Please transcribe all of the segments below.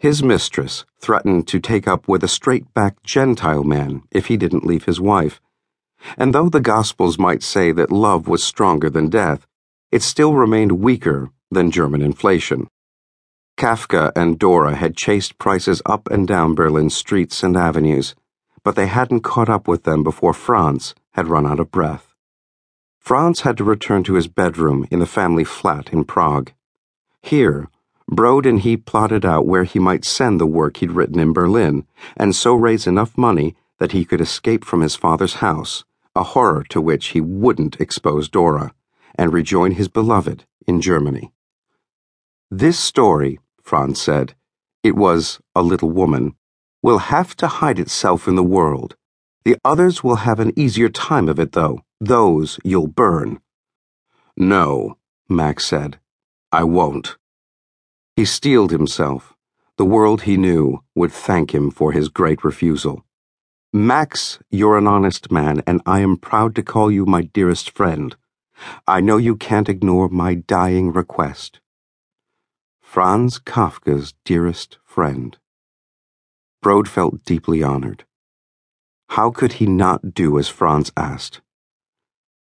His mistress threatened to take up with a straight backed Gentile man if he didn't leave his wife. And though the Gospels might say that love was stronger than death, it still remained weaker than German inflation. Kafka and Dora had chased prices up and down Berlin's streets and avenues, but they hadn't caught up with them before Franz had run out of breath. Franz had to return to his bedroom in the family flat in Prague. Here, Brod and he plotted out where he might send the work he'd written in Berlin, and so raise enough money that he could escape from his father's house, a horror to which he wouldn't expose Dora, and rejoin his beloved in Germany. This story, Franz said, it was a little woman, will have to hide itself in the world. The others will have an easier time of it, though. Those you'll burn. No, Max said. I won't. He steeled himself. The world he knew would thank him for his great refusal. Max, you're an honest man, and I am proud to call you my dearest friend. I know you can't ignore my dying request. Franz Kafka's dearest friend. Brod felt deeply honored. How could he not do as Franz asked?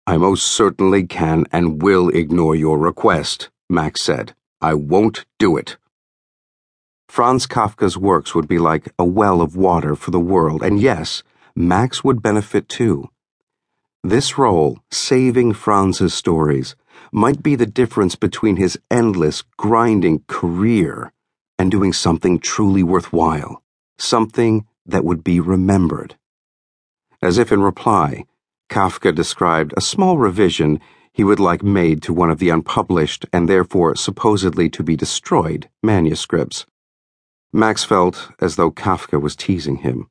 I most certainly can and will ignore your request, Max said. I won't do it. Franz Kafka's works would be like a well of water for the world, and yes, Max would benefit too. This role, saving Franz's stories, might be the difference between his endless, grinding career and doing something truly worthwhile, something that would be remembered. As if in reply, Kafka described a small revision he would like made to one of the unpublished and therefore supposedly to be destroyed manuscripts. Max felt as though Kafka was teasing him.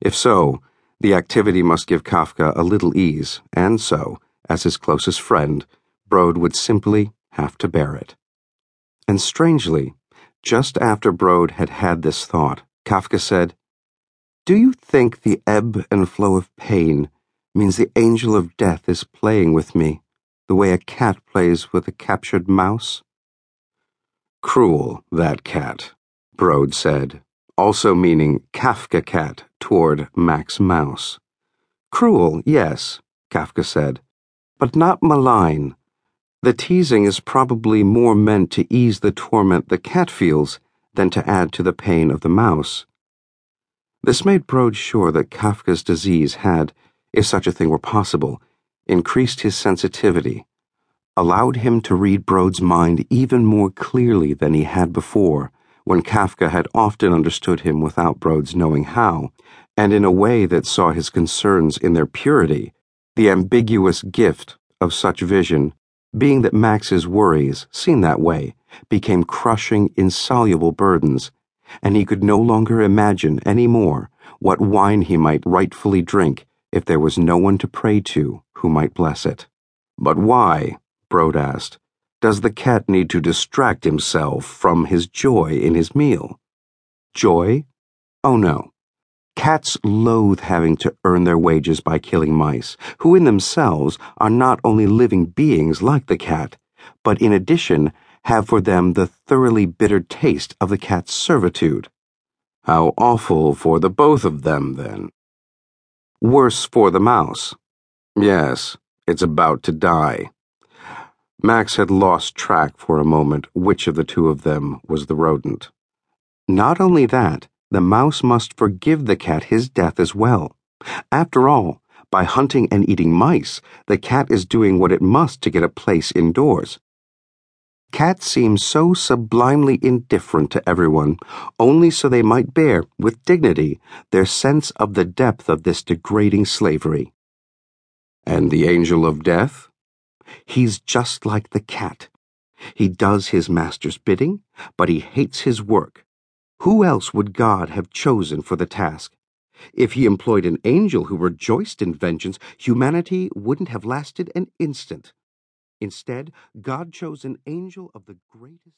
If so, the activity must give Kafka a little ease, and so, as his closest friend, Brod would simply have to bear it. And strangely, just after Brod had had this thought, Kafka said, Do you think the ebb and flow of pain means the angel of death is playing with me? The way a cat plays with a captured mouse? Cruel, that cat, Brod said, also meaning Kafka cat toward Max Mouse. Cruel, yes, Kafka said, but not malign. The teasing is probably more meant to ease the torment the cat feels than to add to the pain of the mouse. This made Brod sure that Kafka's disease had, if such a thing were possible, increased his sensitivity, allowed him to read Brod's mind even more clearly than he had before, when Kafka had often understood him without Brod's knowing how, and in a way that saw his concerns in their purity, the ambiguous gift of such vision being that Max's worries, seen that way, became crushing, insoluble burdens, and he could no longer imagine any more what wine he might rightfully drink if there was no one to pray to who might bless it. But why, Brod asked, does the cat need to distract himself from his joy in his meal? Joy? Oh no. Cats loathe having to earn their wages by killing mice, who in themselves are not only living beings like the cat, but in addition have for them the thoroughly bitter taste of the cat's servitude. How awful for the both of them, then. Worse for the mouse. Yes, it's about to die. Max had lost track for a moment which of the two of them was the rodent. Not only that, the mouse must forgive the cat his death as well. After all, by hunting and eating mice, the cat is doing what it must to get a place indoors. Cats seem so sublimely indifferent to everyone, only so they might bear, with dignity, their sense of the depth of this degrading slavery. And the angel of death? He's just like the cat. He does his master's bidding, but he hates his work. Who else would God have chosen for the task? If he employed an angel who rejoiced in vengeance, humanity wouldn't have lasted an instant. Instead, God chose an angel of the greatest.